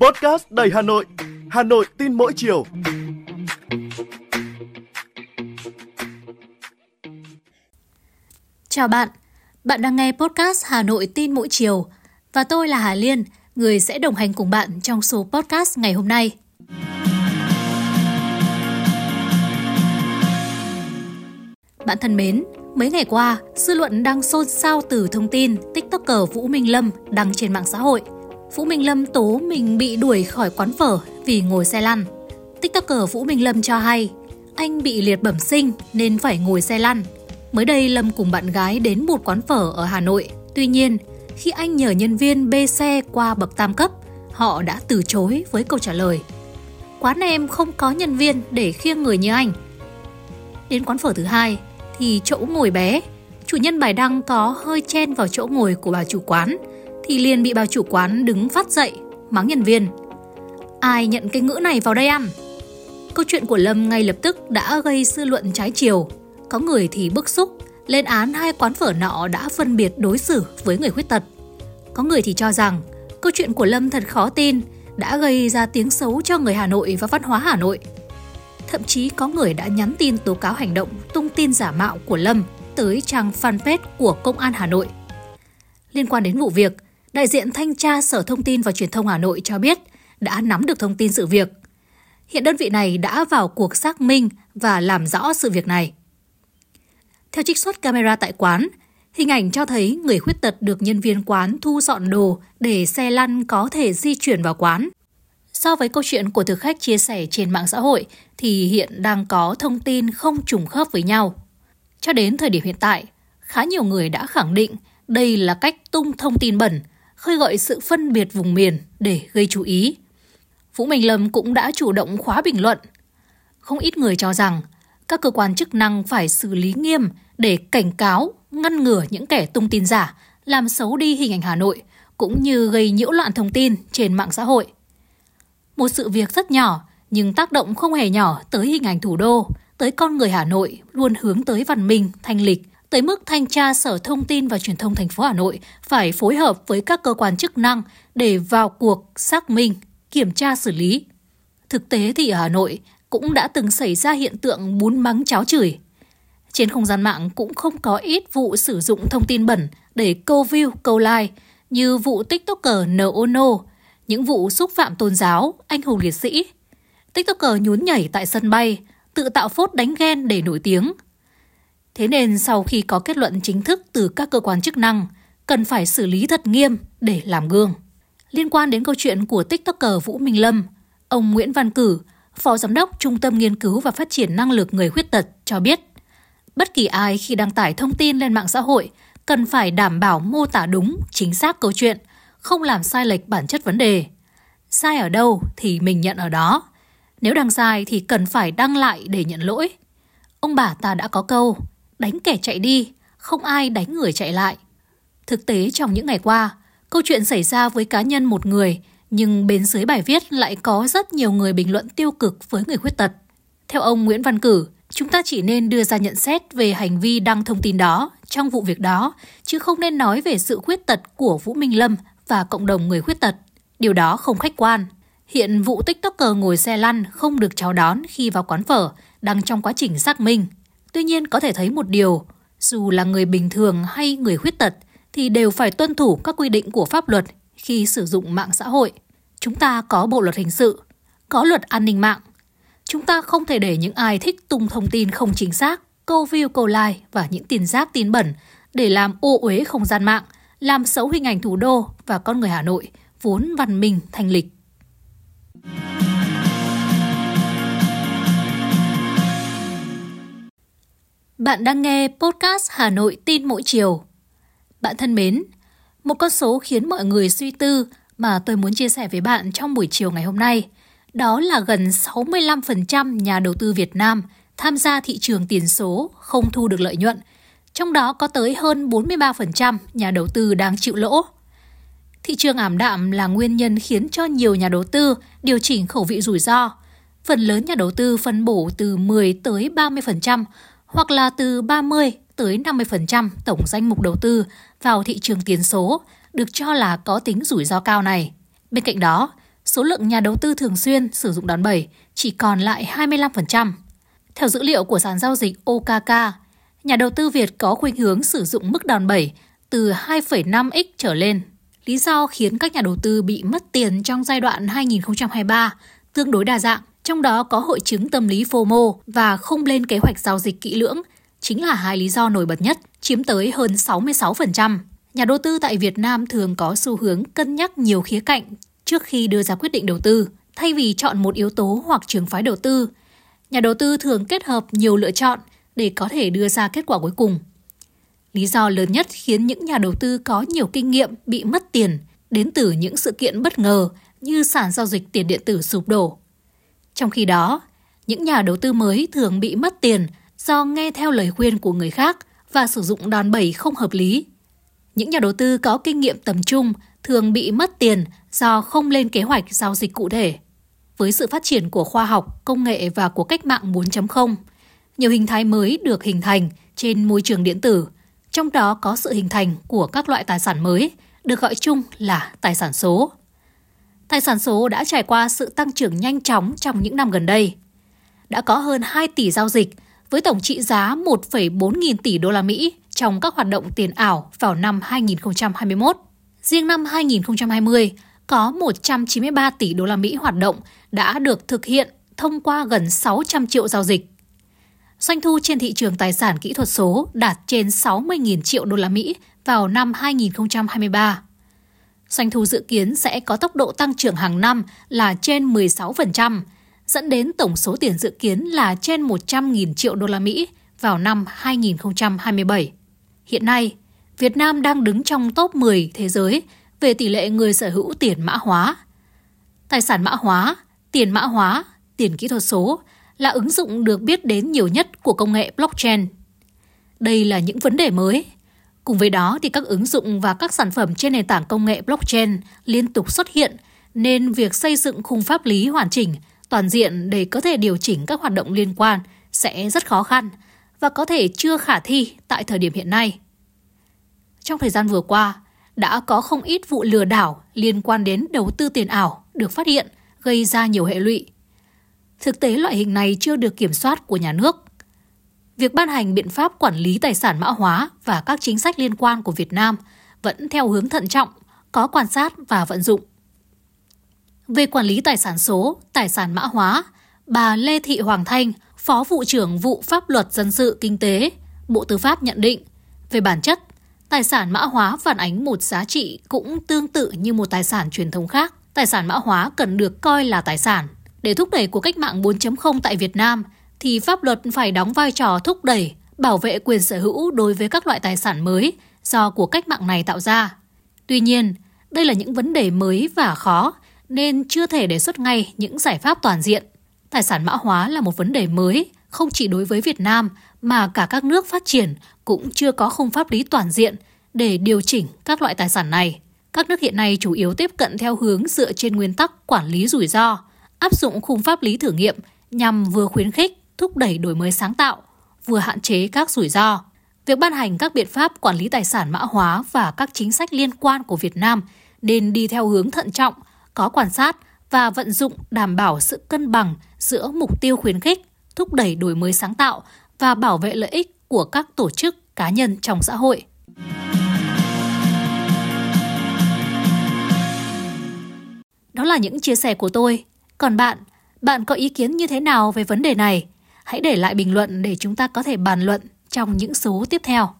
Podcast đầy Hà Nội, Hà Nội tin mỗi chiều. Chào bạn, bạn đang nghe podcast Hà Nội tin mỗi chiều và tôi là Hà Liên, người sẽ đồng hành cùng bạn trong số podcast ngày hôm nay. Bạn thân mến, mấy ngày qua, dư luận đang xôn xao từ thông tin TikToker Vũ Minh Lâm đăng trên mạng xã hội. Vũ Minh Lâm tố mình bị đuổi khỏi quán phở vì ngồi xe lăn. TikToker Vũ Minh Lâm cho hay, anh bị liệt bẩm sinh nên phải ngồi xe lăn. Mới đây Lâm cùng bạn gái đến một quán phở ở Hà Nội. Tuy nhiên, khi anh nhờ nhân viên bê xe qua bậc tam cấp, họ đã từ chối với câu trả lời. Quán em không có nhân viên để khiêng người như anh. Đến quán phở thứ hai, thì chỗ ngồi bé, chủ nhân bài đăng có hơi chen vào chỗ ngồi của bà chủ quán, thì liền bị bà chủ quán đứng phát dậy, mắng nhân viên. Ai nhận cái ngữ này vào đây ăn? Câu chuyện của Lâm ngay lập tức đã gây dư luận trái chiều. Có người thì bức xúc, lên án hai quán phở nọ đã phân biệt đối xử với người khuyết tật. Có người thì cho rằng câu chuyện của Lâm thật khó tin, đã gây ra tiếng xấu cho người Hà Nội và văn hóa Hà Nội – Thậm chí có người đã nhắn tin tố cáo hành động tung tin giả mạo của Lâm tới trang fanpage của Công an Hà Nội. Liên quan đến vụ việc, đại diện thanh tra Sở Thông tin và Truyền thông Hà Nội cho biết đã nắm được thông tin sự việc. Hiện đơn vị này đã vào cuộc xác minh và làm rõ sự việc này. Theo trích xuất camera tại quán, hình ảnh cho thấy người khuyết tật được nhân viên quán thu dọn đồ để xe lăn có thể di chuyển vào quán. So với câu chuyện của thực khách chia sẻ trên mạng xã hội thì hiện đang có thông tin không trùng khớp với nhau. Cho đến thời điểm hiện tại, khá nhiều người đã khẳng định đây là cách tung thông tin bẩn, khơi gợi sự phân biệt vùng miền để gây chú ý. Vũ Minh Lâm cũng đã chủ động khóa bình luận. Không ít người cho rằng các cơ quan chức năng phải xử lý nghiêm để cảnh cáo, ngăn ngừa những kẻ tung tin giả, làm xấu đi hình ảnh Hà Nội, cũng như gây nhiễu loạn thông tin trên mạng xã hội. Một sự việc rất nhỏ nhưng tác động không hề nhỏ tới hình ảnh thủ đô, tới con người Hà Nội luôn hướng tới văn minh, thanh lịch, tới mức thanh tra Sở Thông tin và Truyền thông thành phố Hà Nội phải phối hợp với các cơ quan chức năng để vào cuộc xác minh, kiểm tra xử lý. Thực tế thì ở Hà Nội cũng đã từng xảy ra hiện tượng bún mắng cháo chửi. Trên không gian mạng cũng không có ít vụ sử dụng thông tin bẩn để câu view, câu like như vụ tiktoker NONO, những vụ xúc phạm tôn giáo, anh hùng liệt sĩ. TikToker nhún nhảy tại sân bay, tự tạo phốt đánh ghen để nổi tiếng. Thế nên sau khi có kết luận chính thức từ các cơ quan chức năng, cần phải xử lý thật nghiêm để làm gương. Liên quan đến câu chuyện của TikToker Vũ Minh Lâm, ông Nguyễn Văn Cử, Phó Giám đốc Trung tâm Nghiên cứu và Phát triển Năng lực Người Khuyết tật cho biết, bất kỳ ai khi đăng tải thông tin lên mạng xã hội cần phải đảm bảo mô tả đúng, chính xác câu chuyện – không làm sai lệch bản chất vấn đề. Sai ở đâu thì mình nhận ở đó. Nếu đăng sai thì cần phải đăng lại để nhận lỗi. Ông bà ta đã có câu, đánh kẻ chạy đi, không ai đánh người chạy lại. Thực tế trong những ngày qua, câu chuyện xảy ra với cá nhân một người, nhưng bên dưới bài viết lại có rất nhiều người bình luận tiêu cực với người khuyết tật. Theo ông Nguyễn Văn Cử, chúng ta chỉ nên đưa ra nhận xét về hành vi đăng thông tin đó trong vụ việc đó, chứ không nên nói về sự khuyết tật của Vũ Minh Lâm và cộng đồng người khuyết tật. Điều đó không khách quan. Hiện vụ tiktoker ngồi xe lăn không được chào đón khi vào quán phở đang trong quá trình xác minh. Tuy nhiên có thể thấy một điều, dù là người bình thường hay người khuyết tật thì đều phải tuân thủ các quy định của pháp luật khi sử dụng mạng xã hội. Chúng ta có bộ luật hình sự, có luật an ninh mạng. Chúng ta không thể để những ai thích tung thông tin không chính xác, câu view câu like và những tin rác tin bẩn để làm ô uế không gian mạng làm xấu hình ảnh thủ đô và con người Hà Nội vốn văn minh thanh lịch. Bạn đang nghe podcast Hà Nội tin mỗi chiều. Bạn thân mến, một con số khiến mọi người suy tư mà tôi muốn chia sẻ với bạn trong buổi chiều ngày hôm nay, đó là gần 65% nhà đầu tư Việt Nam tham gia thị trường tiền số không thu được lợi nhuận – trong đó có tới hơn 43% nhà đầu tư đang chịu lỗ. Thị trường ảm đạm là nguyên nhân khiến cho nhiều nhà đầu tư điều chỉnh khẩu vị rủi ro. Phần lớn nhà đầu tư phân bổ từ 10 tới 30% hoặc là từ 30 tới 50% tổng danh mục đầu tư vào thị trường tiền số được cho là có tính rủi ro cao này. Bên cạnh đó, số lượng nhà đầu tư thường xuyên sử dụng đòn bẩy chỉ còn lại 25%. Theo dữ liệu của sàn giao dịch OKK, nhà đầu tư Việt có khuynh hướng sử dụng mức đòn bẩy từ 2,5x trở lên. Lý do khiến các nhà đầu tư bị mất tiền trong giai đoạn 2023 tương đối đa dạng, trong đó có hội chứng tâm lý FOMO và không lên kế hoạch giao dịch kỹ lưỡng, chính là hai lý do nổi bật nhất, chiếm tới hơn 66%. Nhà đầu tư tại Việt Nam thường có xu hướng cân nhắc nhiều khía cạnh trước khi đưa ra quyết định đầu tư, thay vì chọn một yếu tố hoặc trường phái đầu tư. Nhà đầu tư thường kết hợp nhiều lựa chọn để có thể đưa ra kết quả cuối cùng. Lý do lớn nhất khiến những nhà đầu tư có nhiều kinh nghiệm bị mất tiền đến từ những sự kiện bất ngờ như sàn giao dịch tiền điện tử sụp đổ. Trong khi đó, những nhà đầu tư mới thường bị mất tiền do nghe theo lời khuyên của người khác và sử dụng đòn bẩy không hợp lý. Những nhà đầu tư có kinh nghiệm tầm trung thường bị mất tiền do không lên kế hoạch giao dịch cụ thể. Với sự phát triển của khoa học, công nghệ và của cách mạng 4.0, nhiều hình thái mới được hình thành trên môi trường điện tử, trong đó có sự hình thành của các loại tài sản mới, được gọi chung là tài sản số. Tài sản số đã trải qua sự tăng trưởng nhanh chóng trong những năm gần đây. Đã có hơn 2 tỷ giao dịch với tổng trị giá 1,4 nghìn tỷ đô la Mỹ trong các hoạt động tiền ảo vào năm 2021. Riêng năm 2020 có 193 tỷ đô la Mỹ hoạt động đã được thực hiện thông qua gần 600 triệu giao dịch. Doanh thu trên thị trường tài sản kỹ thuật số đạt trên 60.000 triệu đô la Mỹ vào năm 2023. Doanh thu dự kiến sẽ có tốc độ tăng trưởng hàng năm là trên 16%, dẫn đến tổng số tiền dự kiến là trên 100.000 triệu đô la Mỹ vào năm 2027. Hiện nay, Việt Nam đang đứng trong top 10 thế giới về tỷ lệ người sở hữu tiền mã hóa. Tài sản mã hóa, tiền mã hóa, tiền kỹ thuật số là ứng dụng được biết đến nhiều nhất của công nghệ blockchain. Đây là những vấn đề mới. Cùng với đó thì các ứng dụng và các sản phẩm trên nền tảng công nghệ blockchain liên tục xuất hiện nên việc xây dựng khung pháp lý hoàn chỉnh, toàn diện để có thể điều chỉnh các hoạt động liên quan sẽ rất khó khăn và có thể chưa khả thi tại thời điểm hiện nay. Trong thời gian vừa qua, đã có không ít vụ lừa đảo liên quan đến đầu tư tiền ảo được phát hiện, gây ra nhiều hệ lụy. Thực tế loại hình này chưa được kiểm soát của nhà nước. Việc ban hành biện pháp quản lý tài sản mã hóa và các chính sách liên quan của Việt Nam vẫn theo hướng thận trọng, có quan sát và vận dụng. Về quản lý tài sản số, tài sản mã hóa, bà Lê Thị Hoàng Thanh, Phó vụ trưởng vụ pháp luật dân sự kinh tế, Bộ Tư pháp nhận định, về bản chất, Tài sản mã hóa phản ánh một giá trị cũng tương tự như một tài sản truyền thống khác. Tài sản mã hóa cần được coi là tài sản. Để thúc đẩy cuộc cách mạng 4.0 tại Việt Nam, thì pháp luật phải đóng vai trò thúc đẩy, bảo vệ quyền sở hữu đối với các loại tài sản mới do cuộc cách mạng này tạo ra. Tuy nhiên, đây là những vấn đề mới và khó, nên chưa thể đề xuất ngay những giải pháp toàn diện. Tài sản mã hóa là một vấn đề mới, không chỉ đối với Việt Nam mà cả các nước phát triển cũng chưa có khung pháp lý toàn diện để điều chỉnh các loại tài sản này. Các nước hiện nay chủ yếu tiếp cận theo hướng dựa trên nguyên tắc quản lý rủi ro, áp dụng khung pháp lý thử nghiệm nhằm vừa khuyến khích, thúc đẩy đổi mới sáng tạo, vừa hạn chế các rủi ro. Việc ban hành các biện pháp quản lý tài sản mã hóa và các chính sách liên quan của Việt Nam nên đi theo hướng thận trọng, có quan sát và vận dụng đảm bảo sự cân bằng giữa mục tiêu khuyến khích, thúc đẩy đổi mới sáng tạo và bảo vệ lợi ích của các tổ chức cá nhân trong xã hội. Đó là những chia sẻ của tôi. Còn bạn, bạn có ý kiến như thế nào về vấn đề này? Hãy để lại bình luận để chúng ta có thể bàn luận trong những số tiếp theo.